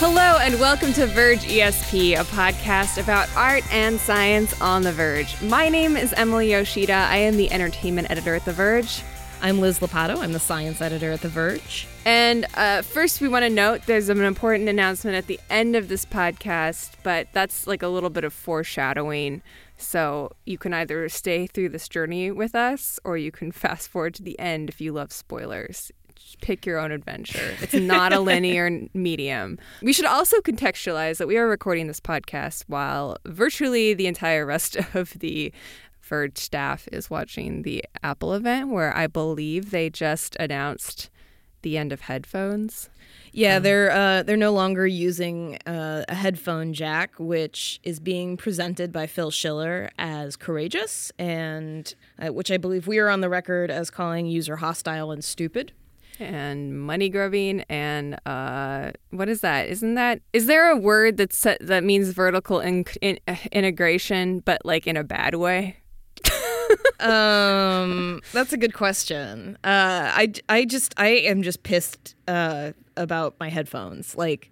Hello, and welcome to Verge ESP, a podcast about art and science on The Verge. My name is Emily Yoshida. I am the entertainment editor at The Verge. I'm Liz Lopatto. I'm the science editor at The Verge. And uh, first, we want to note there's an important announcement at the end of this podcast, but that's like a little bit of foreshadowing. So you can either stay through this journey with us or you can fast forward to the end if you love spoilers pick your own adventure. It's not a linear medium. We should also contextualize that we are recording this podcast while virtually the entire rest of the Verge staff is watching the Apple event, where I believe they just announced the end of headphones. Yeah, um, they're uh, they're no longer using uh, a headphone jack, which is being presented by Phil Schiller as courageous, and uh, which I believe we are on the record as calling user hostile and stupid and money grubbing and uh, what is that? Isn't that is there a word that's that means vertical in, in, integration, but like in a bad way? um, that's a good question. Uh, I I just I am just pissed uh, about my headphones. Like,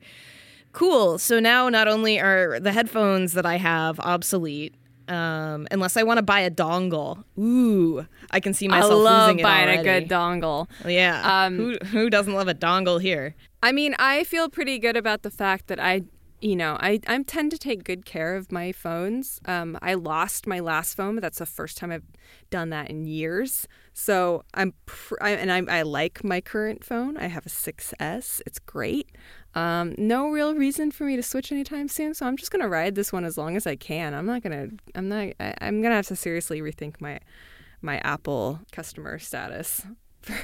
cool. So now not only are the headphones that I have obsolete, um, unless I want to buy a dongle. Ooh, I can see myself I love losing buying a good dongle. Yeah. Um, who who doesn't love a dongle here? I mean, I feel pretty good about the fact that I, you know, I I tend to take good care of my phones. Um, I lost my last phone, but that's the first time I've done that in years. So I'm, pr- I, and I, I like my current phone. I have a 6S. It's great. Um, no real reason for me to switch anytime soon, so I'm just gonna ride this one as long as I can. I'm not gonna. I'm not. I, I'm gonna have to seriously rethink my my Apple customer status.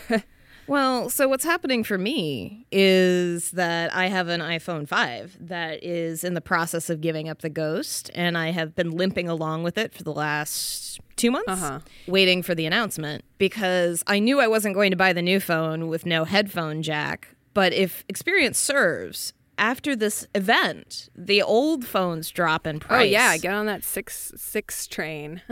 well, so what's happening for me is that I have an iPhone 5 that is in the process of giving up the ghost, and I have been limping along with it for the last two months, uh-huh. waiting for the announcement because I knew I wasn't going to buy the new phone with no headphone jack but if experience serves, after this event, the old phones drop in price. Oh yeah, get on that six six train.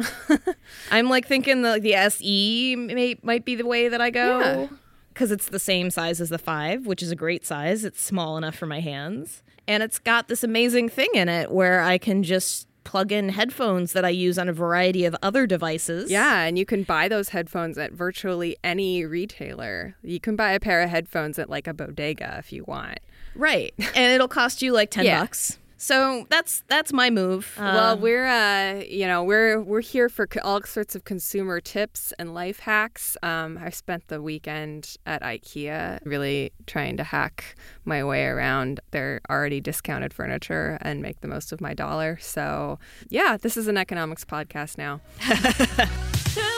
I'm like thinking the the SE may, might be the way that I go because yeah. it's the same size as the five, which is a great size. It's small enough for my hands, and it's got this amazing thing in it where I can just plug in headphones that I use on a variety of other devices. Yeah, and you can buy those headphones at virtually any retailer. You can buy a pair of headphones at like a bodega if you want. Right. and it'll cost you like 10 yeah. bucks. So that's that's my move. well, um, we're uh, you know we're we're here for all sorts of consumer tips and life hacks. Um, I spent the weekend at IKEA really trying to hack my way around their already discounted furniture and make the most of my dollar. So yeah, this is an economics podcast now.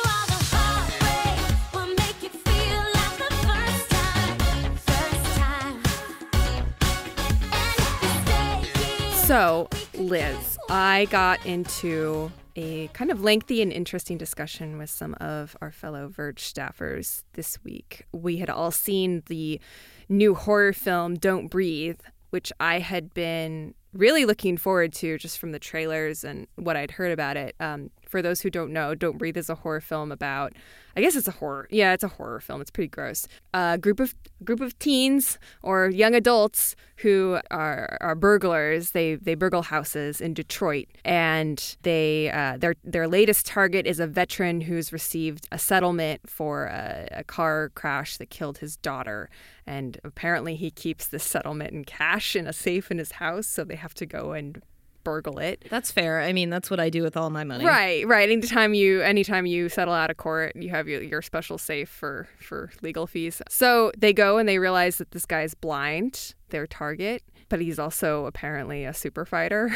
So, Liz, I got into a kind of lengthy and interesting discussion with some of our fellow Verge staffers this week. We had all seen the new horror film Don't Breathe, which I had been really looking forward to just from the trailers and what I'd heard about it. Um, for those who don't know, Don't Breathe is a horror film about I guess it's a horror. Yeah, it's a horror film. It's pretty gross. A group of group of teens or young adults who are, are burglars. They they burgle houses in Detroit, and they uh, their their latest target is a veteran who's received a settlement for a, a car crash that killed his daughter. And apparently, he keeps this settlement in cash in a safe in his house, so they have to go and burgle it. That's fair. I mean, that's what I do with all my money. Right, right. Anytime you anytime you settle out of court, you have your, your special safe for for legal fees. So they go and they realize that this guy's blind, their target, but he's also apparently a super fighter.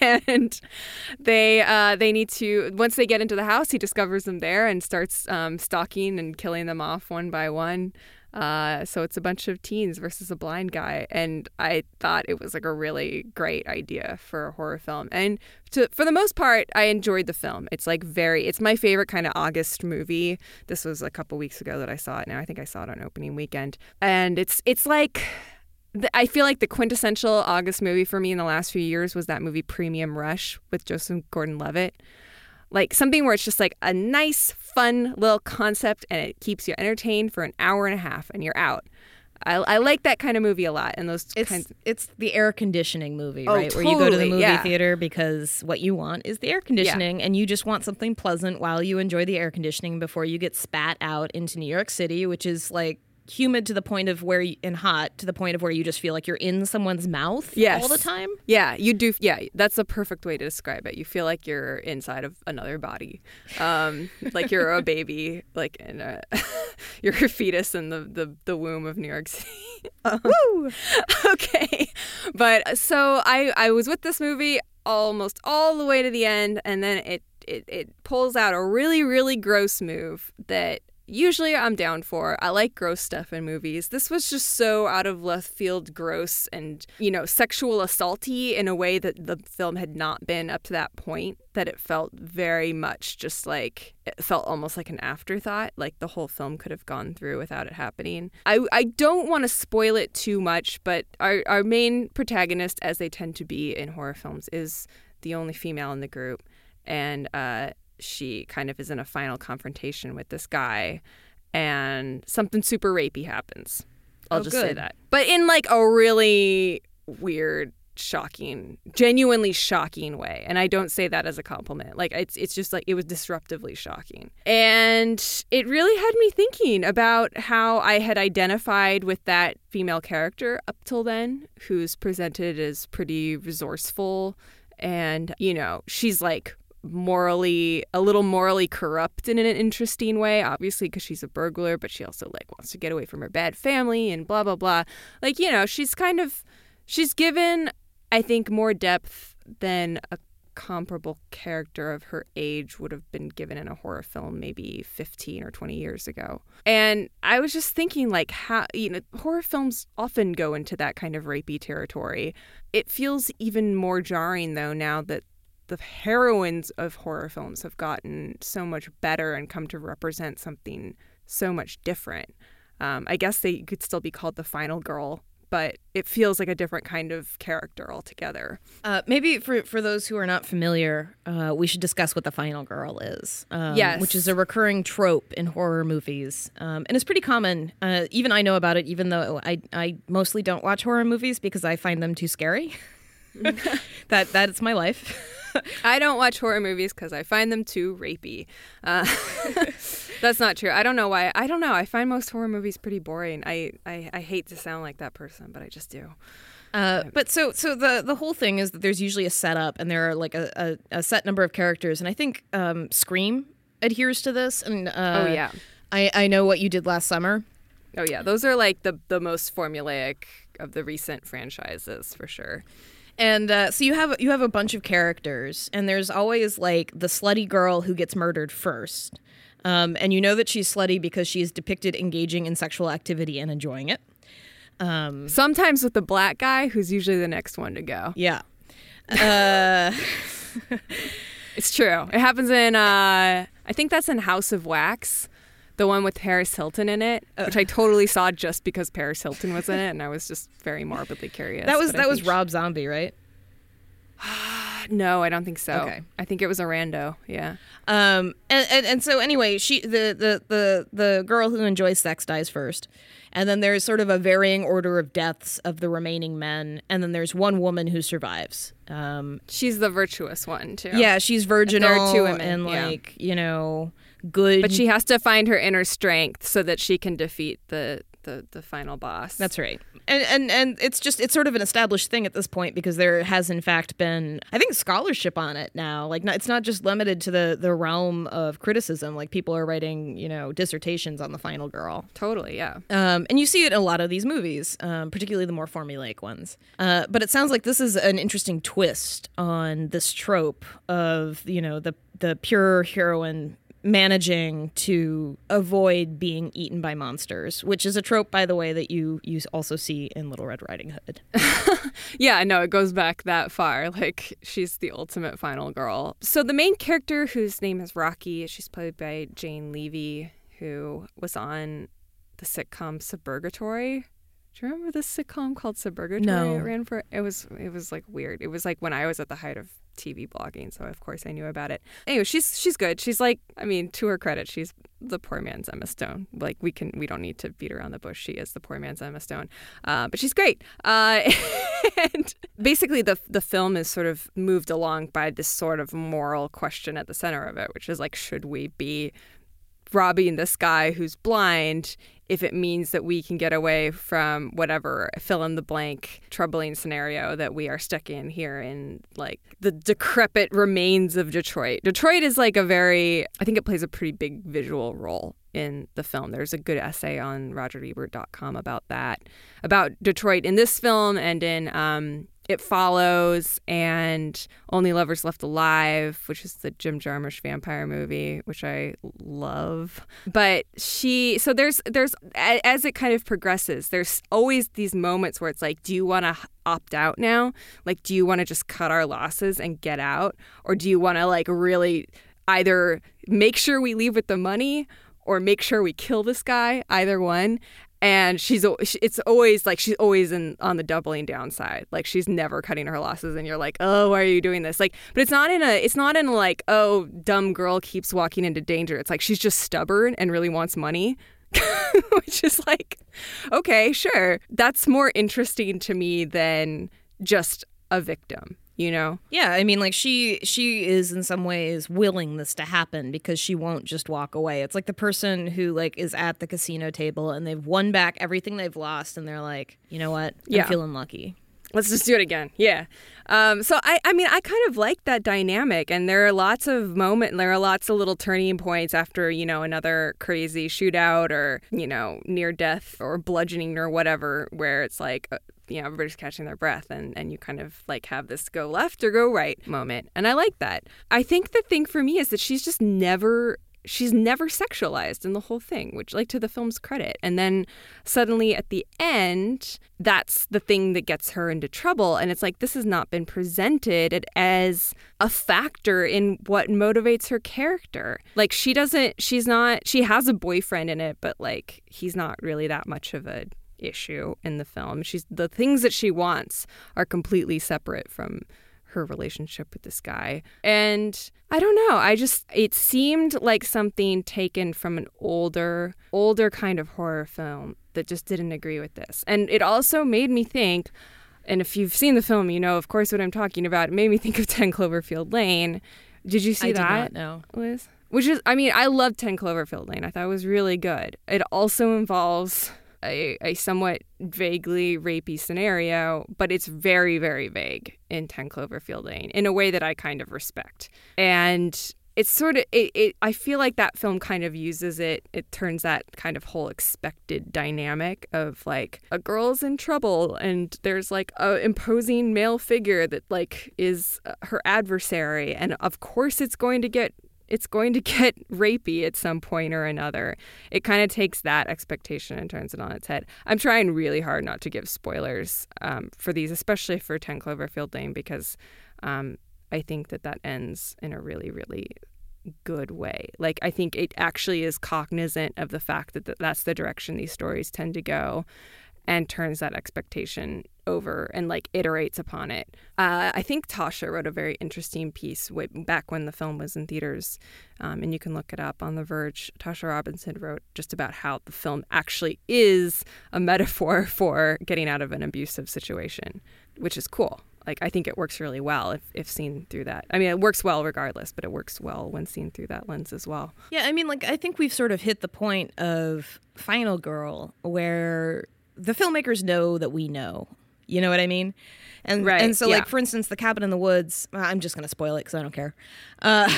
and they uh, they need to once they get into the house, he discovers them there and starts um, stalking and killing them off one by one. Uh, so it's a bunch of teens versus a blind guy, and I thought it was like a really great idea for a horror film. And to, for the most part, I enjoyed the film. It's like very, it's my favorite kind of August movie. This was a couple weeks ago that I saw it. Now I think I saw it on opening weekend, and it's it's like. I feel like the quintessential August movie for me in the last few years was that movie Premium Rush with Joseph Gordon-Levitt like something where it's just like a nice, fun little concept and it keeps you entertained for an hour and a half and you're out. I, I like that kind of movie a lot. And those It's kinds. it's the air conditioning movie, Oh, right? Where you go to the movie yeah. theater because what you want is the air conditioning, and you just want something pleasant while you enjoy the air conditioning before you get spat out into New York City, which is like humid to the point of where you, and hot to the point of where you just feel like you're in someone's mouth Yes. all the time. Yeah, you do. Yeah, that's a perfect way to describe it. You feel like you're inside of another body, um, like you're a baby, like in a, you're a fetus in the, the, the womb of New York City. Um, okay, but so I I was with this movie almost all the way to the end, and then it it, it pulls out a really really gross move that usually I'm down for. I like gross stuff in movies. This was just so out of left field gross and, you know, sexual assaulty in a way that the film had not been up to that point that it felt very much just like it felt almost like an afterthought like the whole film could have gone through without it happening i, I don't want to spoil it too much but our, our main protagonist as they tend to be in horror films is the only female in the group and uh, she kind of is in a final confrontation with this guy and something super rapey happens. I'll Oh, just say that. But in like a really weird shocking genuinely shocking way. And i don't say that as a compliment. Like it's it's just like it was disruptively shocking. And it really had me thinking about how i had identified with that female character up till then who's presented as pretty resourceful. And you know she's like morally a little morally corrupt in an interesting way obviously because she's a burglar but she also like wants to get away from her bad family and blah blah blah. Like you know she's kind of she's given i think more depth than a comparable character of her age would have been given in a horror film maybe 15 or 20 years ago. And i was just thinking like how you know horror films often go into that kind of rapey territory. It feels even more jarring though now that the heroines of horror films have gotten so much better and come to represent something so much different. Um, I guess they could still be called the final girl, but it feels like a different kind of character altogether. Uh, maybe for for those who are not familiar, uh, we should discuss what the final girl is. Um, Yes. which is a recurring trope in horror movies, um, and it's pretty common. Uh, even I know about it, even though I I mostly don't watch horror movies because I find them too scary. that that is my life. I don't watch horror movies because I find them too rapey. Uh, that's not true. I don't know why. I don't know. I find most horror movies pretty boring. I, I, I hate to sound like that person, but I just do. Uh, but so so the the whole thing is that there's usually a setup and there are like a, a, a set number of characters and I think um, Scream adheres to this and uh, Oh, yeah. I I know what you did last summer. Oh yeah, those are like the the most formulaic of the recent franchises for sure. And uh, so you have you have a bunch of characters, and there's always like the slutty girl who gets murdered first, um, and you know that she's slutty because she is depicted engaging in sexual activity and enjoying it. Sometimes with the black guy, who's usually the next one to go. Yeah, uh, It's true. It happens in uh I think that's in House of Wax, the one with Paris Hilton in it, which I totally saw just because Paris Hilton was in it, and I was just very morbidly curious. that was that was think Rob Zombie, right? No, I don't think so. Okay. I think it was a rando. Yeah. Um, and, and and so anyway, she the the the the girl who enjoys sex dies first, and then there's sort of a varying order of deaths of the remaining men, and then there's one woman who survives. Um, She's the virtuous one too. yeah, she's virginal There are two women, and yeah. like you know good. But she has to find her inner strength so that she can defeat the the, the final boss. That's right. And, and and it's just it's sort of an established thing at this point because there has in fact been I think scholarship on it now. Like not, it's not just limited to the the realm of criticism. Like people are writing you know dissertations on the final girl. totally, yeah. Um, and you see it in a lot of these movies, um, particularly the more formulaic ones. Uh, but it sounds like this is an interesting twist on this trope of you know the the pure heroine managing to avoid being eaten by monsters, which is a trope, by the way, that you you also see in Little Red Riding Hood. Yeah, no, it goes back that far. Like she's the ultimate final girl. So the main character, whose name is Rocky, she's played by Jane Levy, who was on the sitcom Suburgatory. Do you remember this sitcom called Suburgatory? No. It ran for it was it was like weird. It was like when I was at the height of TV blogging, so of course I knew about it. Anyway, she's she's good. She's like, I mean, to her credit, she's the poor man's Emma Stone. Like we can we don't need to beat around the bush. She is the poor man's Emma Stone, uh, but she's great. Uh, and basically, the the film is sort of moved along by this sort of moral question at the center of it, which is like, should we be robbing this guy who's blind if it means that we can get away from whatever fill in the blank troubling scenario that we are stuck in here in like the decrepit remains of Detroit. Detroit is like a very I think it plays a pretty big visual role in the film. There's a good essay on rogerebert.com about that, about Detroit in this film and in um, it Follows and Only Lovers Left Alive, which is the Jim Jarmusch vampire movie, which I love. But she, so there's, there's, as it kind of progresses, there's always these moments where it's like, do you want to opt out now? Like, do you want to just cut our losses and get out? Or do you want to like really either make sure we leave with the money or make sure we kill this guy, either one and she's it's always like she's always in on the doubling downside like she's never cutting her losses and you're like oh why are you doing this? Like but it's not in a it's not in like oh dumb girl keeps walking into danger. It's like she's just stubborn and really wants money which is like okay sure. That's more interesting to me than just a victim you know? Yeah i mean like she she is in some ways willing this to happen because she won't just walk away. It's like the person who like is at the casino table and they've won back everything they've lost and they're like you know what? I'm Yeah. feeling lucky let's just do it again. Yeah. Um, so I, I mean i kind of like that dynamic and there are lots of moment and there are lots of little turning points after you know another crazy shootout or you know near death or bludgeoning or whatever where it's like uh, you know everybody's catching their breath and, and you kind of like have this go left or go right moment. And i like that. I think the thing for me is that she's just never she's never sexualized in the whole thing, which like to the film's credit. And then suddenly at the end, that's the thing that gets her into trouble. And it's like this has not been presented as a factor in what motivates her character. Like she doesn't she's not she has a boyfriend in it, but like he's not really that much of a issue in the film. She's the things that she wants are completely separate from her relationship with this guy. And I don't know, I just it seemed like something taken from an older older kind of horror film that just didn't agree with this. And it also made me think and if you've seen the film, you know of course what I'm talking about. It made me think of 10 Cloverfield Lane. Did you see I that? did not know. Liz? Which is, I mean, I love 10 Cloverfield Lane. I thought it was really good. It also involves a, a somewhat vaguely rapey scenario, but it's very, very vague in 10 Cloverfield Lane in a way that I kind of respect. And it's sort of, it, it, I feel like that film kind of uses it, it turns that kind of whole expected dynamic of like a girl's in trouble and there's like a imposing male figure that like is uh, her adversary. And of course it's going to get it's going to get rapey at some point or another. It kind of takes that expectation and turns it on its head. I'm trying really hard not to give spoilers um, for these, especially for 10 Cloverfield Lane, because um, I think that that ends in a really, really good way. Like, I think it actually is cognizant of the fact that th- that's the direction these stories tend to go and turns that expectation over and like iterates upon it. Uh, I think Tasha wrote a very interesting piece way back when the film was in theaters, um, and you can look it up on The Verge. Tasha Robinson wrote just about how the film actually is a metaphor for getting out of an abusive situation, which is cool. Like I think it works really well if, if seen through that. I mean, it works well regardless, but it works well when seen through that lens as well. Yeah, I mean, like, I think we've sort of hit the point of Final Girl where the filmmakers know that we know. You know what I mean? And Right, and so, yeah. like, for instance, The Cabin in the Woods, uh, I'm just going to spoil it because I don't care. Uh,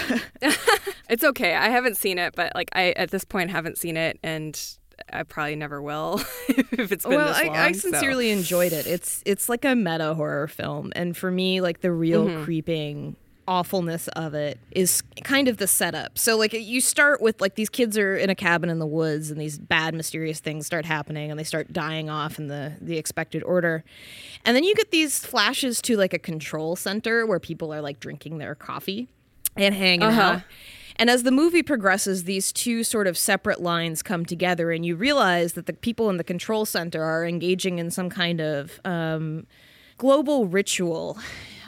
It's okay. I haven't seen it, but like I at this point haven't seen it, and I probably never will if it's been well, this I, long. I so- sincerely enjoyed it. It's it's like a meta horror film, and for me, like the real Mm-hmm. creeping awfulness of it is kind of the setup. So like you start with like these kids are in a cabin in the woods, and these bad mysterious things start happening, and they start dying off in the the expected order, and then you get these flashes to like a control center where people are like drinking their coffee and hanging Uh-huh. out. And as the movie progresses, these two sort of separate lines come together, and you realize that the people in the control center are engaging in some kind of um, global ritual.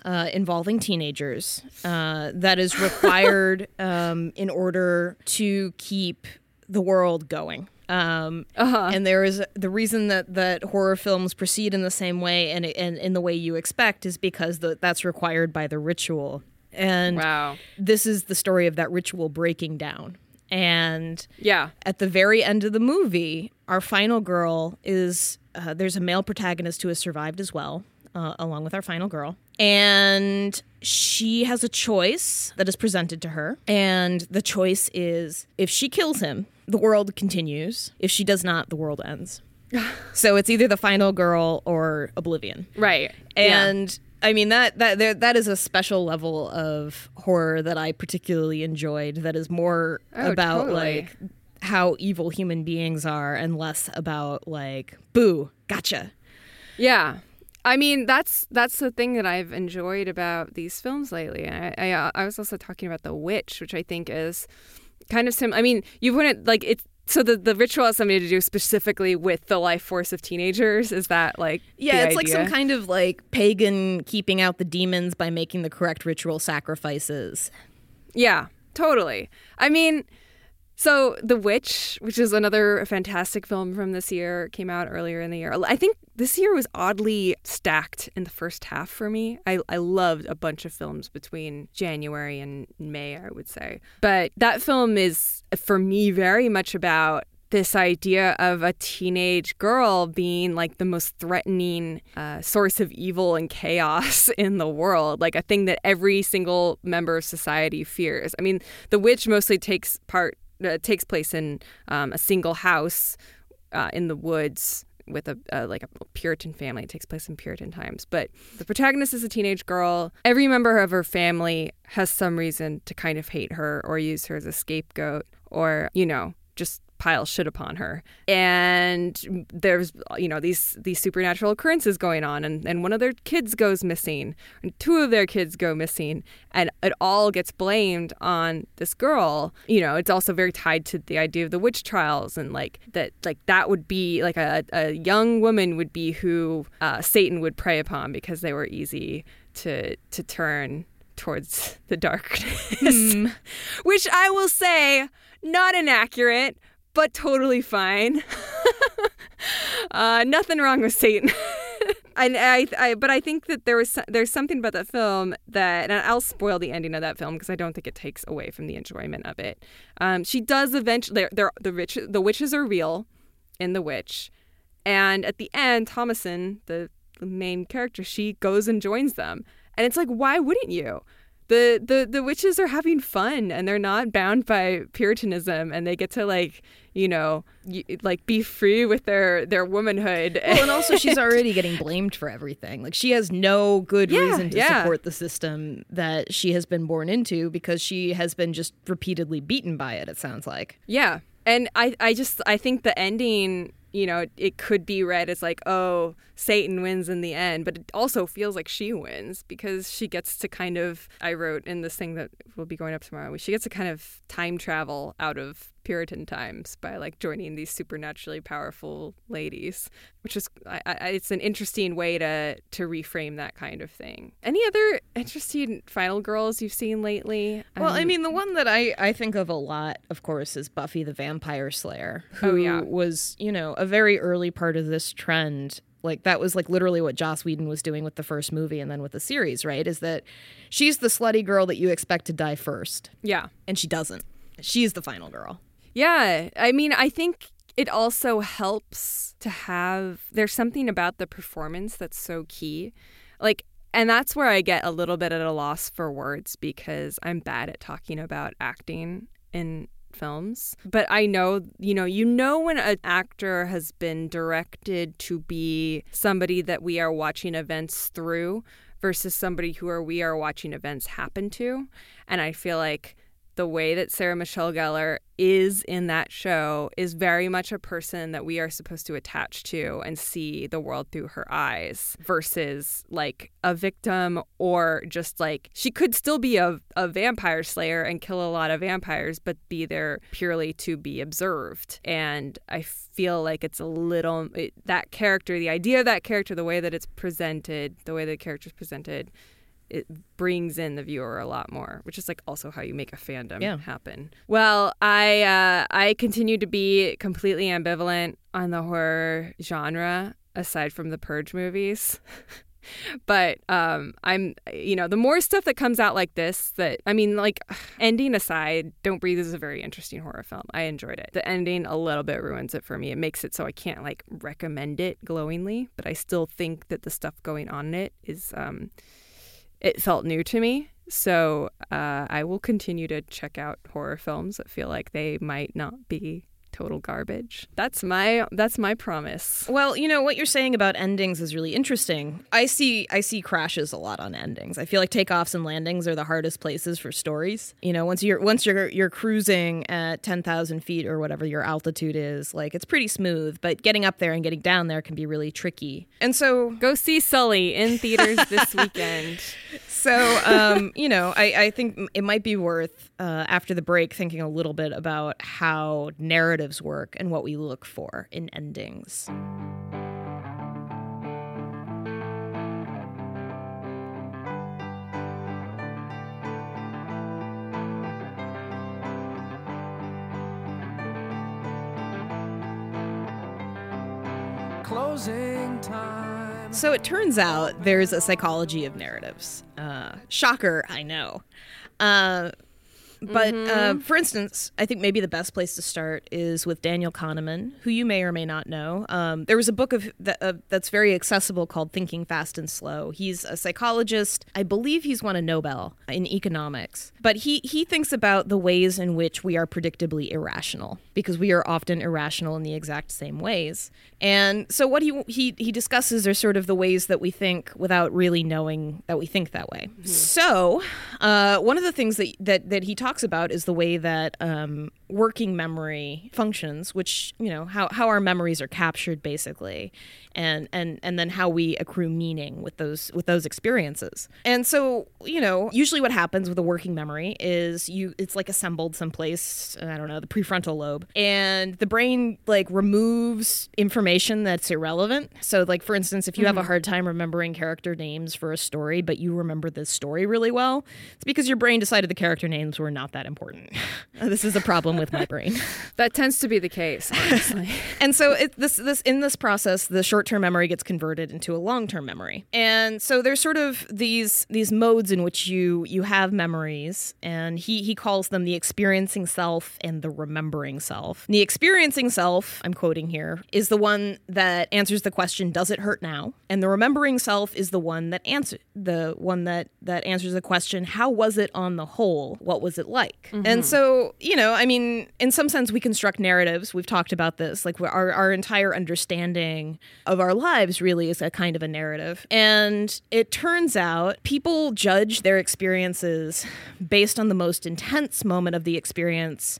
Uh, involving teenagers uh, that is required um, in order to keep the world going. Um, uh-huh. And there is the reason that, that horror films proceed in the same way and, and in the way you expect is because the, that's required by the ritual. And wow. this is the story of that ritual breaking down. And yeah, at the very end of the movie, our final girl is uh, there's a male protagonist who has survived as well, uh, along with our final girl. And she has a choice that is presented to her. And the choice is if she kills him, the world continues. If she does not, the world ends. so it's either the final girl or oblivion. Right. And yeah. I mean that that there, that is a special level of horror that I particularly enjoyed that is more oh, about totally. like how evil human beings are and less about like boo, gotcha. Yeah. I mean, that's that's the thing that I've enjoyed about these films lately. I I, uh, I was also talking about The Witch, which I think is kind of similar. I mean, you wouldn't like it. so the the ritual has something to do specifically with the life force of teenagers. Is that like yeah? It's idea? like some kind of like pagan keeping out the demons by making the correct ritual sacrifices. Yeah, totally. I mean so, The Witch, which is another fantastic film from this year, came out earlier in the year. I think this year was oddly stacked in the first half for me. I, I loved a bunch of films between January and May, I would say. But that film is, for me, very much about this idea of a teenage girl being like the most threatening uh, source of evil and chaos in the world, like a thing that every single member of society fears. I mean, The Witch mostly takes part uh, takes place in um, a single house uh, in the woods with a uh, like a Puritan family. It takes place in Puritan times. But the protagonist is a teenage girl. Every member of her family has some reason to kind of hate her or use her as a scapegoat or you know just pile shit upon her. And there's you know these these supernatural occurrences going on and, and one of their kids goes missing and two of their kids go missing and it all gets blamed on this girl. You know, it's also very tied to the idea of the witch trials and like that like that would be like a, a young woman would be who uh, Satan would prey upon because they were easy to to turn towards the darkness. Mm. Which I will say, not inaccurate, but totally fine. uh, nothing wrong with Satan. and I, I, but I think that there was there's something about that film that, and I'll spoil the ending of that film because I don't think it takes away from the enjoyment of it. Um, she does eventually. They're, the rich, the witches are real, in The Witch, and at the end, Thomasin, the, the main character, she goes and joins them, and it's like, why wouldn't you? The the the witches are having fun and they're not bound by puritanism and they get to like you know like be free with their their womanhood. Well and also she's already getting blamed for everything. Like she has no good yeah, reason to yeah. support the system that she has been born into because she has been just repeatedly beaten by it it sounds like. Yeah. And i i just i think the ending you know, it could be read as like, oh, Satan wins in the end, but it also feels like she wins because she gets to kind of, I wrote in this thing that will be going up tomorrow, she gets to kind of time travel out of Puritan times by like joining these supernaturally powerful ladies, which is I, I, it's an interesting way to to reframe that kind of thing. Any other interesting final girls you've seen lately? Well, um, I mean, the one that I I think of a lot, of course, is Buffy the Vampire Slayer, who oh, yeah. was you know a very early part of this trend like that was like literally what Joss Whedon was doing with the first movie and then with the series, right? Is that she's the slutty girl that you expect to die first. Yeah. And she doesn't. She's the final girl. Yeah. I mean, I think it also helps to have there's something about the performance that's so key. Like and that's where I get a little bit at a loss for words because I'm bad at talking about acting in films. But I know, you know, you know when an actor has been directed to be somebody that we are watching events through versus somebody who are we are watching events happen to. And I feel like the way that Sarah Michelle Gellar is in that show is very much a person that we are supposed to attach to and see the world through her eyes versus like a victim or just like she could still be a, a vampire slayer and kill a lot of vampires but be there purely to be observed. And i feel like it's a little it, that character the idea of that character the way that it's presented the way the character is presented it brings in the viewer a lot more, which is like also how you make a fandom Yeah. happen. Well, I uh, I continue to be completely ambivalent on the horror genre aside from the Purge movies. but um, I'm you know the more stuff that comes out like this that I mean like ending aside, Don't Breathe is a very interesting horror film. I enjoyed it. The ending a little bit ruins it for me. It makes it so I can't like recommend it glowingly, but I still think that the stuff going on in it is um, it felt new to me. So uh, I will continue to check out horror films that feel like they might not be total garbage. That's my that's my promise. Well, you know what you're saying about endings is really interesting. I see I see crashes a lot on endings. I feel like takeoffs and landings are the hardest places for stories. You know, once you're once you're you're cruising at ten thousand feet or whatever your altitude is, like it's pretty smooth. But getting up there and getting down there can be really tricky. And so Go see Sully in theaters this weekend. so um, you know, I, I think it might be worth uh, after the break thinking a little bit about how narratives work and what we look for in endings. Closing time. So it turns out there's a psychology of narratives. Uh, shocker, I know. Uh, but uh, for instance, I think maybe the best place to start is with Daniel Kahneman, who you may or may not know. Um, there was a book of that, uh, that's very accessible called Thinking Fast and Slow. He's a psychologist. I believe he's won a Nobel in economics. But he he thinks about the ways in which we are predictably irrational because we are often irrational in the exact same ways. And so what he he he discusses are sort of the ways that we think without really knowing that we think that way. So uh, one of the things that that that he talks about is the way that um, working memory functions, which you know how how our memories are captured basically, and and and then how we accrue meaning with those with those experiences. And so you know usually what happens with a working memory is you it's like assembled someplace I don't know the prefrontal lobe, and the brain like removes information that's irrelevant. So like for instance, if you have a hard time remembering character names for a story, but you remember the story really well, it's because your brain decided the character names were not that important. Uh, this is a problem with my brain. That tends to be the case, honestly. And so it, this this in this process, the short-term memory gets converted into a long-term memory. And so there's sort of these these modes in which you you have memories, and he he calls them the experiencing self and the remembering self. The experiencing self, I'm quoting here, is the one that answers the question, "Does it hurt now?" And the remembering self is the one that answer the one that that answers the question, "How was it on the whole? What was it like?" Mm-hmm. And so you know, I mean, in some sense, we construct narratives. We've talked about this. Like our our entire understanding of our lives really is a kind of a narrative. And it turns out people judge their experiences based on the most intense moment of the experience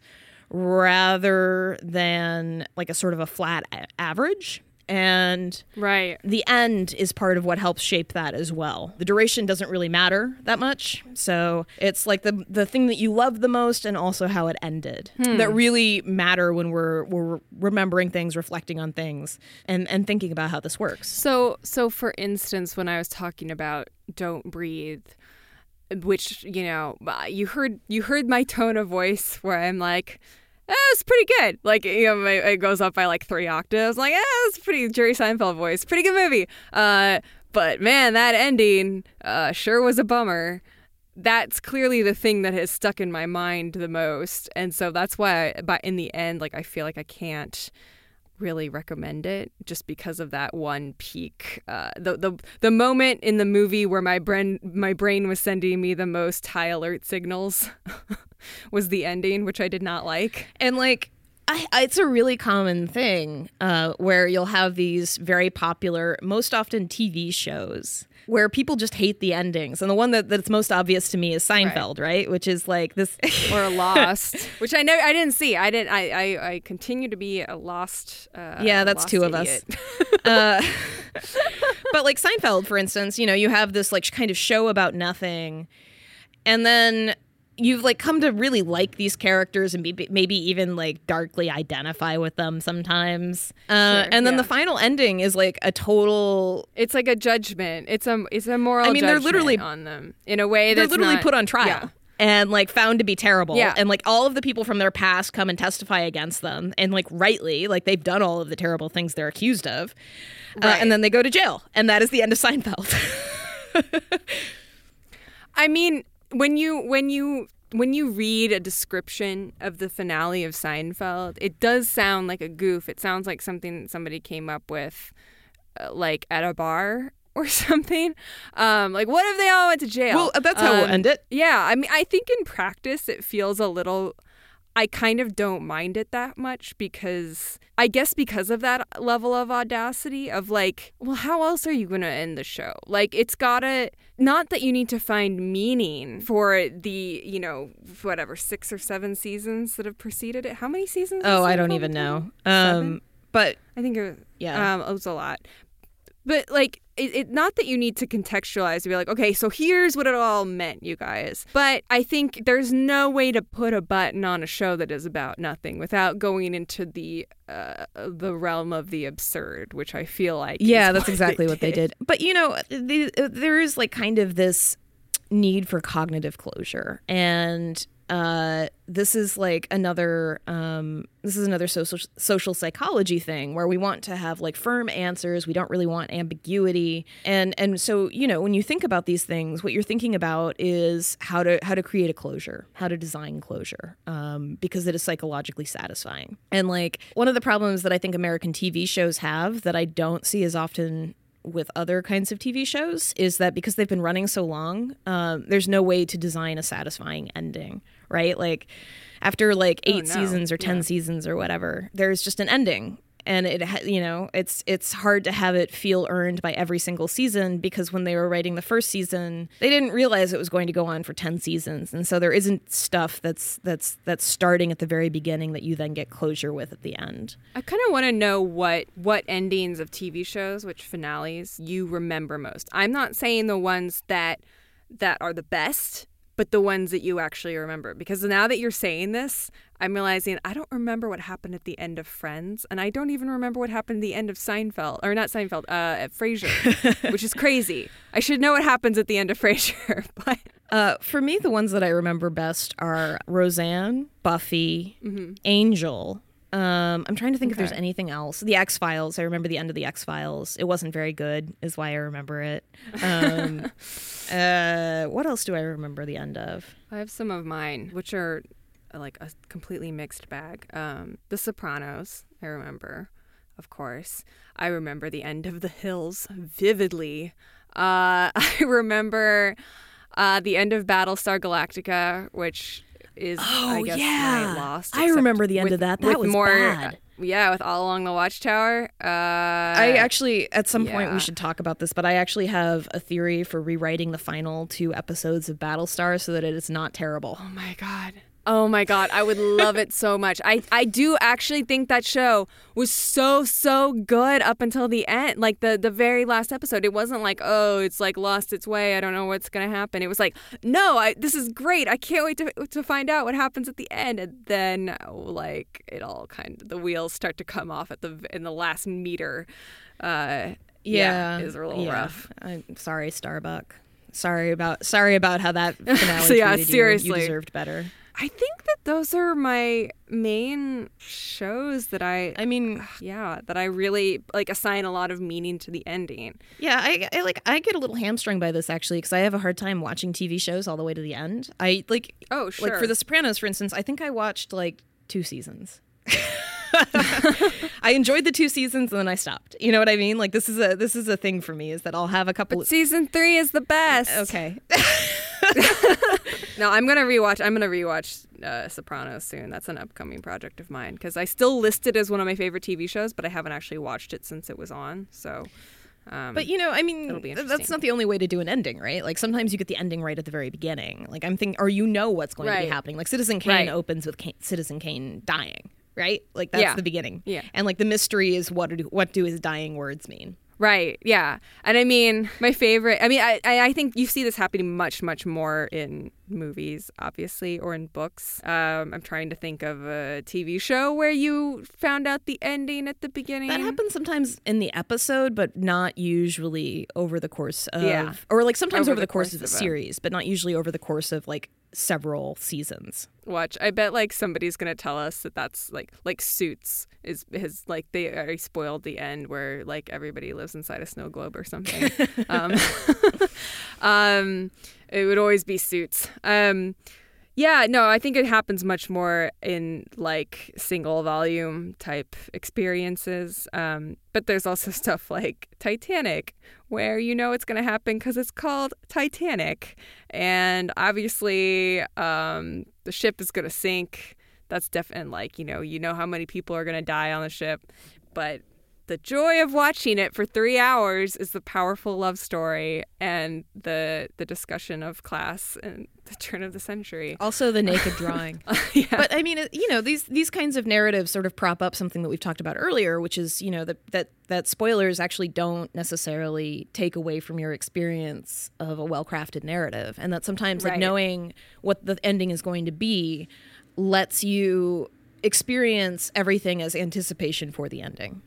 rather than like a sort of a flat a- average. And right. the end is part of what helps shape that as well. The duration doesn't really matter that much. So it's like the the thing that you love the most and also how it ended hmm. that really matter when we're we're remembering things, reflecting on things, and and thinking about how this works. So, so for instance, when I was talking about "Don't Breathe," which you know, you heard you heard my tone of voice where I'm like, eh, "It's pretty good." Like you know, it goes up by like three octaves. Like, "Eh, it's pretty Jerry Seinfeld voice. Pretty good movie." Uh, but man, that ending uh, sure was a bummer. That's clearly the thing that has stuck in my mind the most, and so that's why. I, but in the end, like I feel like I can't really recommend it just because of that one peak uh, the, the the moment in the movie where my brain my brain was sending me the most high alert signals was the ending which I did not like. And like I, it's a really common thing uh, where you'll have these very popular, most often TV shows where people just hate the endings. And the one that, that's most obvious to me is Seinfeld, right? Which is like this or Lost, which I know I didn't see. I didn't. I I, I continue to be a lost. Uh, yeah, that's lost two of idiot. us. uh, but like Seinfeld, for instance, you know, you have this like kind of show about nothing, and then you've like come to really like these characters and be, maybe even like darkly identify with them sometimes. Uh, Sure, and then yeah. the final ending is like a total. It's like a judgment. It's a it's a moral. I mean, they're literally- on them in a way They're literally not- put on trial. Yeah. And like found to be terrible, Yeah. and like all of the people from their past come and testify against them, and like rightly, like they've done all of the terrible things they're accused of, uh, and then they go to jail, and that is the end of Seinfeld. I mean, when you when you when you read a description of the finale of Seinfeld, it does sound like a goof. It sounds like something that somebody came up with, uh, like at a bar or something. Um, like, what if they all went to jail? well, that's how we'll Um, end it. Yeah, I mean, I think in practice it feels a little. I kind of don't mind it that much because I guess because of that level of audacity of like, well, how else are you going to end the show? Like, it's gotta not that you need to find meaning for the you know whatever six or seven seasons that have preceded it. How many seasons? Oh, I don't even know. Um, but I think it, was, Yeah. um, it was a lot. But like, it, it not that you need to contextualize to be like, okay, so here's what it all meant, you guys. But I think there's no way to put a button on a show that is about nothing without going into the uh, the realm of the absurd, which I feel like yeah, that's exactly what they did. did. But you know, the, there is like kind of this need for cognitive closure, and uh, this is like another um, this is another social social psychology thing where we want to have like firm answers. We don't really want ambiguity, and and so you know when you think about these things, what you're thinking about is how to how to create a closure, how to design closure, um, because it is psychologically satisfying. And like one of the problems that I think American TV shows have that I don't see as often with other kinds of TV shows is that because they've been running so long, um, there's no way to design a satisfying ending, right? Like after like oh, eight no. seasons or ten Yeah. seasons or whatever, there's just an ending. And it, you know, it's it's hard to have it feel earned by every single season because when they were writing the first season, they didn't realize it was going to go on for ten seasons, and so there isn't stuff that's that's that's starting at the very beginning that you then get closure with at the end. I kind of want to know what what endings of TV shows, which finales you remember most. I'm not saying the ones that that are the best, but the ones that you actually remember. Because now that you're saying this, I'm realizing I don't remember what happened at the end of Friends, and I don't even remember what happened at the end of Seinfeld, or not Seinfeld, uh, at Frasier, which is crazy. I should know what happens at the end of Frasier, but Uh, for me, the ones that I remember best are Roseanne, Buffy, Angel. Um, I'm trying to think if there's anything else. The X Files. I remember the end of the X Files. It wasn't very good, is why I remember it. Um, uh, what else do I remember the end of? I have some of mine, which are uh, like a completely mixed bag. Um, the Sopranos, I remember, of course. I remember the end of The Hills vividly. Uh, I remember uh, the end of Battlestar Galactica, which is I Oh, guess yeah. my lost. I remember the end with- of that. That was more, bad. Yeah, with All Along the Watchtower. Uh, I actually, at some point, we should talk about this, but I actually have a theory for rewriting the final two episodes of Battlestar so that it is not terrible. Oh my god. Oh my god, I would love it so much. I I do actually think that show was so so good up until the end, like the the very last episode. It wasn't like, "Oh, it's like lost its way. I don't know what's going to happen." It was like, "No, I this is great. I can't wait to to find out what happens at the end." And then like it all kind of the wheels start to come off at the in the last meter. Uh yeah, is a little yeah. rough. I'm sorry, Starbuck. Sorry about sorry about how that finale So, yeah, treated you. seriously. You deserved better. I think that those are my main shows that I I mean, yeah that i really like assign a lot of meaning to the ending yeah, I, I like I get a little hamstrung by this actually because I have a hard time watching TV shows all the way to the end. I like oh sure like for The Sopranos, for instance. I think I watched like two seasons. I enjoyed the two seasons and then I stopped. You know what I mean? Like this is a this is a thing for me is that I'll have a couple. but season three is the best okay, no i'm gonna rewatch i'm gonna rewatch uh, sopranos soon that's an upcoming project of mine because i still list it as one of my favorite tv shows but i haven't actually watched it since it was on so Um, But you know, I mean, that's not the only way to do an ending, right? Like sometimes you get the ending right at the very beginning. Like I'm thinking, or you know what's going to be happening. Like Citizen Kane Right. opens with Kane, Citizen Kane dying, right? Like that's Yeah. the beginning. Yeah. And like the mystery is what do what do his dying words mean? Right. Yeah. And I mean, my favorite. I mean, I I think you see this happening much much more in movies, obviously, or in books. Um, I'm trying to think of a TV show where you found out the ending at the beginning. That happens sometimes in the episode, but not usually over the course of, Yeah. or like sometimes Over over, the the course, course of of a- series, but not usually over the course of like several seasons. Watch. I bet like somebody's gonna tell us that that's like like Suits is his like they already spoiled the end where like everybody lives inside a snow globe or something. um, um, it would always be Suits. Um, yeah, no, I think it happens much more in like single volume type experiences. Um, but there's also stuff like Titanic, where you know it's going to happen because it's called Titanic. And obviously, um, the ship is going to sink. That's definitely like, you know, you know how many people are going to die on the ship. But the joy of watching it for three hours is the powerful love story and the the discussion of class and the turn of the century. Also, the naked drawing. yeah. But I mean, you know, these these kinds of narratives sort of prop up something that we've talked about earlier, which is you know that that that spoilers actually don't necessarily take away from your experience of a well crafted narrative, and that sometimes like knowing what the ending is going to be lets you experience everything as anticipation for the ending.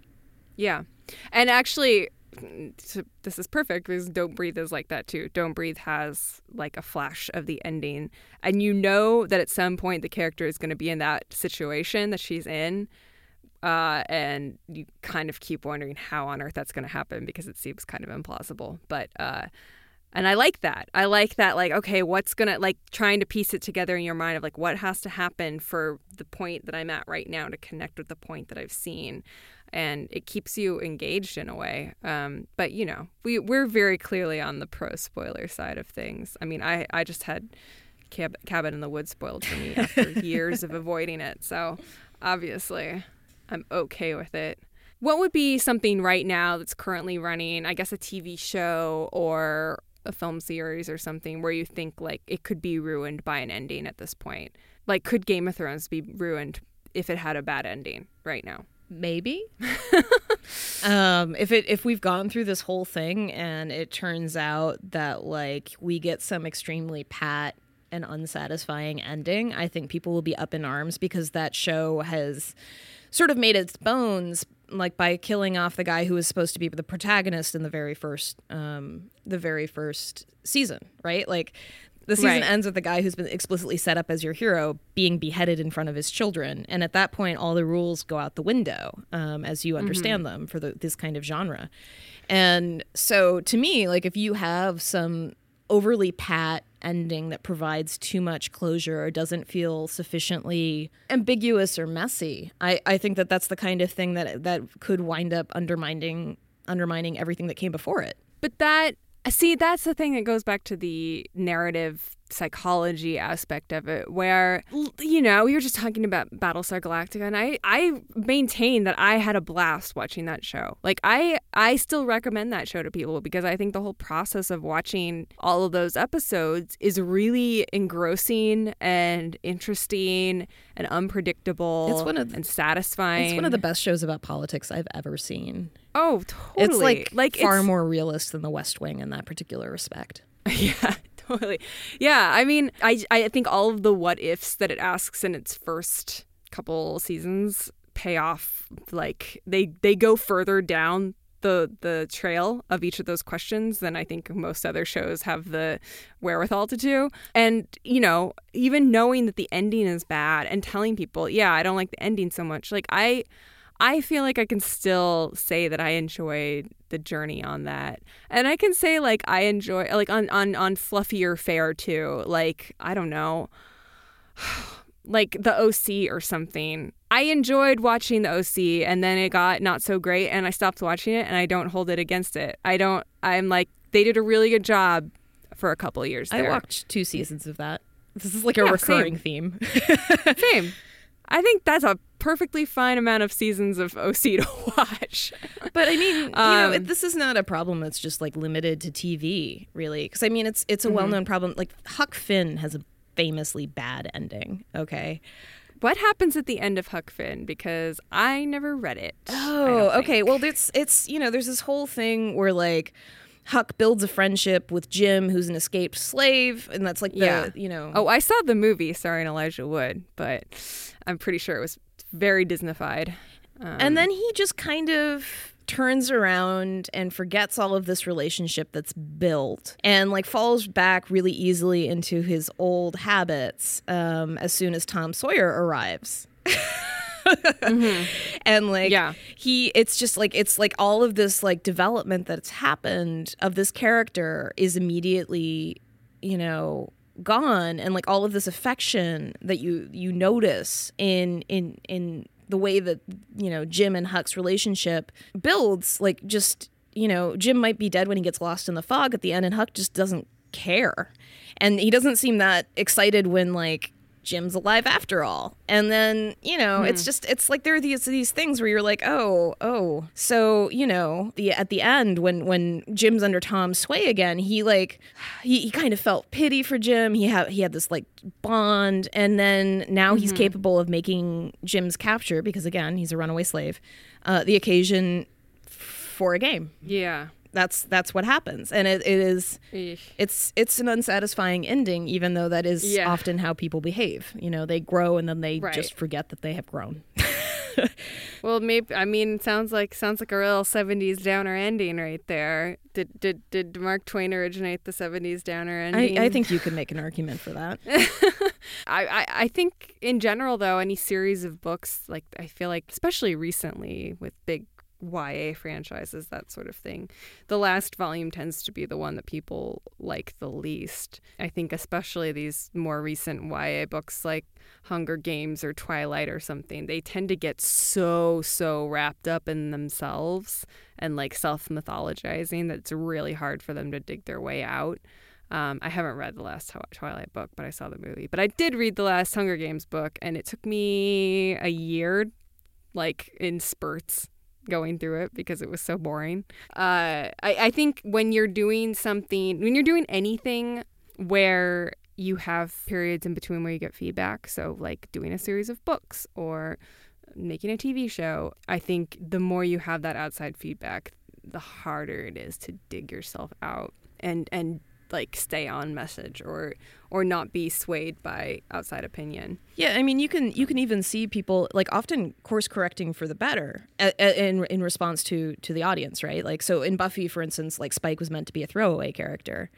Yeah. And actually, this is perfect because Don't Breathe is like that too. Don't Breathe has like a flash of the ending. And you know that at some point the character is going to be in that situation that she's in. Uh, and you kind of keep wondering how on earth that's going to happen because it seems kind of implausible. But, uh, and I like that. I like that, like, okay, what's going to, like, trying to piece it together in your mind of, like, what has to happen for the point that I'm at right now to connect with the point that I've seen and it keeps you engaged in a way. Um, but you know, we we're very clearly on the pro spoiler side of things. I mean, I I just had Cab- Cabin in the Woods spoiled for me after years of avoiding it, so obviously I'm okay with it. What would be something right now that's currently running? I guess a TV show or a film series or something where you think like it could be ruined by an ending at this point. Like, could Game of Thrones be ruined if it had a bad ending right now? Maybe. Um if it if we've gone through this whole thing and it turns out that like we get some extremely pat and unsatisfying ending i think people will be up in arms because that show has sort of made its bones like by killing off the guy who was supposed to be the protagonist in the very first um the very first season right? Like the season Right. ends with the guy who's been explicitly set up as your hero being beheaded in front of his children, and at that point, all the rules go out the window um, as you understand them for the, this kind of genre. And so, to me, like if you have some overly pat ending that provides too much closure or doesn't feel sufficiently ambiguous or messy, I, I think that that's the kind of thing that that could wind up undermining undermining everything that came before it. But that, see, that's the thing that goes back to the narrative psychology aspect of it, where, you know, we were just talking about Battlestar Galactica, and I, I maintain that I had a blast watching that show. Like, I, I still recommend that show to people because I think the whole process of watching all of those episodes is really engrossing and interesting and unpredictable It's one of the- and satisfying. It's one of the best shows about politics I've ever seen. Oh, totally. It's like, like far it's- more realist than The West Wing in that particular respect. Yeah, totally. Yeah, I mean, I I think all of the what ifs that it asks in its first couple seasons pay off. Like they they go further down the the trail of each of those questions than I think most other shows have the wherewithal to do. And you know, even knowing that the ending is bad and telling people, yeah, I don't like the ending so much. Like I. I feel like I can still say that I enjoyed the journey on that. And I can say like I enjoy like on on on fluffier fare too. Like I don't know. Like the OC or something. I enjoyed watching the OC and then it got not so great and I stopped watching it and I don't hold it against it. I don't I'm like they did a really good job for a couple of years I watched two seasons of that. This is like a Yeah, recurring theme. Same. I think that's a perfectly fine amount of seasons of OC to watch. But I mean, you know, Um, this is not a problem that's just like limited to TV, really. Because I mean, it's it's a well-known problem. Like Huck Finn has a famously bad ending. Okay. What happens at the end of Huck Finn? Because I never read it. Oh, okay. Well, it's it's you know, there's this whole thing where like Huck builds a friendship with Jim, who's an escaped slave, and that's like the Yeah. you know. Oh, I saw the movie starring Elijah Wood, but I'm pretty sure it was very Disneyfied. Um, and then he just kind of turns around and forgets all of this relationship that's built and like falls back really easily into his old habits um, as soon as Tom Sawyer arrives. and like Yeah. he it's just like it's like all of this like development that's happened of this character is immediately you know gone and like all of this affection that you you notice in in in the way that you know Jim and Huck's relationship builds like just you know Jim might be dead when he gets lost in the fog at the end and Huck just doesn't care. And he doesn't seem that excited when like Jim's alive after all. And then, you know, it's just it's like there are these these things where you're like, "Oh, oh." So, you know, the at the end when when Jim's under Tom's sway again, he like he, he kind of felt pity for Jim. He had he had this like bond and then now he's capable of making Jim's capture because again, he's a runaway slave. Uh, the occasion for a game. yeah. That's that's what happens. And it, it is Eesh. it's it's an unsatisfying ending even though that is Yeah. often how people behave you know they grow and then they Right. just forget that they have grown Well, maybe I mean, sounds like sounds like a real '70s downer ending right there. Did did did Mark Twain originate the '70s downer I, ending? I think you could make an argument for that I, I I think in general though, any series of books like I feel like especially recently with big YA franchises, that sort of thing, the last volume tends to be the one that people like the least. I think especially these more recent YA books like Hunger Games or Twilight or something, they tend to get so so wrapped up in themselves and like self mythologizing that it's really hard for them to dig their way out. Um, I haven't read the last Twilight book, but I saw the movie. But I did read the last Hunger Games book, and it took me a year, like in spurts, going through it because it was so boring. Uh, I, I think when you're doing something, when you're doing anything where you have periods in between where you get feedback, so like doing a series of books or making a TV show, I think the more you have that outside feedback, the harder it is to dig yourself out and and like stay on message or or not be swayed by outside opinion. yeah i mean you can you can even see people like often course correcting for the better a- a- in in response to to the audience right? Like so in buffy for instance like spike was meant to be a throwaway character.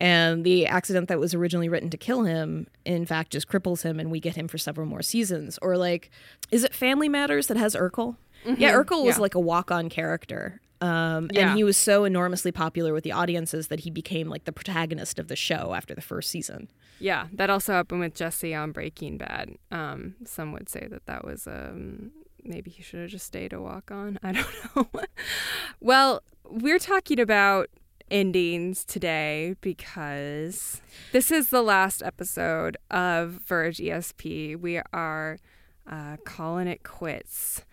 And the accident that was originally written to kill him in fact just cripples him and we get him for several more seasons. Or like is it family matters that has urkel? Mm-hmm. Yeah urkel was Yeah. like a walk-on character um, Yeah. and he was so enormously popular with the audiences that he became like the protagonist of the show after the first season Yeah, that also happened with Jesse on Breaking Bad. Um, some would say that that was um, maybe he should have just stayed a walk on. I don't know. well, we're talking about endings today because this is the last episode of Verge ESP. We are uh, calling it quits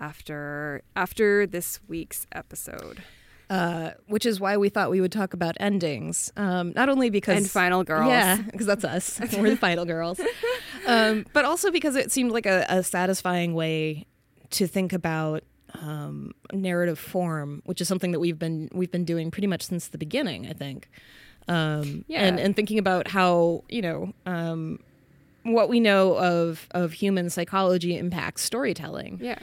after after this week's episode. uh, which is why we thought we would talk about endings. Um, not only because And Final Girls. yeah, because that's us. We're the final girls, um, but also because it seemed like a, a satisfying way to think about um, narrative form, which is something that we've been we've been doing pretty much since the beginning. I think, um, Yeah. and and thinking about how you know. Um, what we know of of human psychology impacts storytelling. Yeah.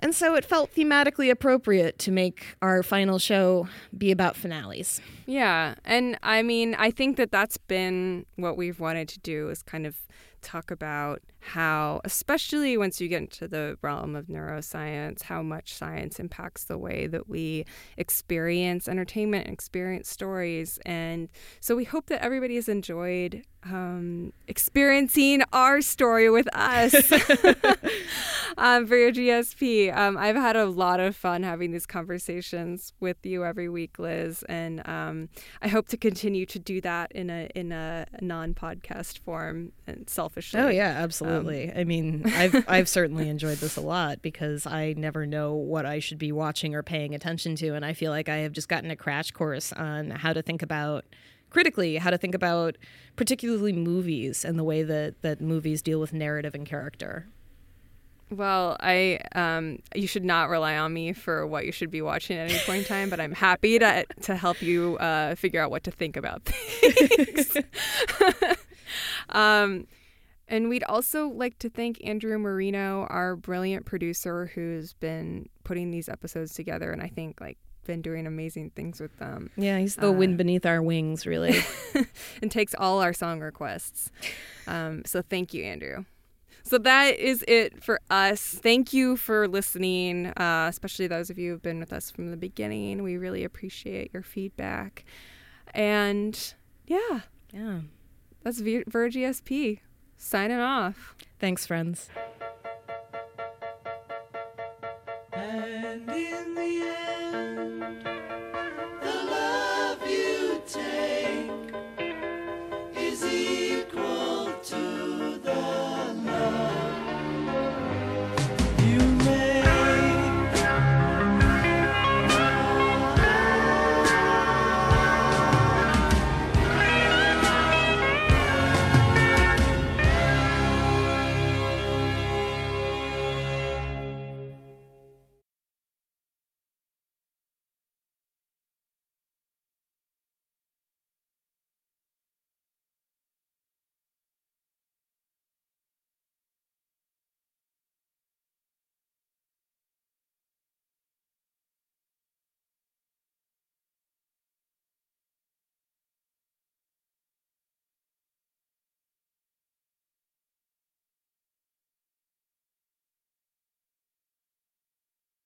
And so it felt thematically appropriate to make our final show be about finales. Yeah, and I mean, I think that that's been what we've wanted to do is kind of talk about how, especially once you get into the realm of neuroscience, how much science impacts the way that we experience entertainment and experience stories. And so we hope that everybody has enjoyed um, experiencing our story with us um, for Verge ESP. Um, I've had a lot of fun having these conversations with you every week, Liz, and um, I hope to continue to do that in a in a non podcast form and self selfishly. Oh yeah, absolutely. Um, I mean, I've I've certainly enjoyed this a lot because I never know what I should be watching or paying attention to, and I feel like I have just gotten a crash course on how to think about critically how to think about particularly movies and the way that that movies deal with narrative and character. Well, I um, you should not rely on me for what you should be watching at any point in time, but I'm happy to to help you uh, figure out what to think about things. um, and we'd also like to thank Andrew Marino, our brilliant producer, who's been putting these episodes together, and I think like been doing amazing things with them. Yeah, he's the uh, wind beneath our wings, really, and takes all our song requests. Um, so thank you, Andrew. So that is it for us. Thank you for listening, uh, especially those of you who've been with us from the beginning. We really appreciate your feedback. And yeah, yeah, that's ESP signing off. Thanks, friends. And in the end.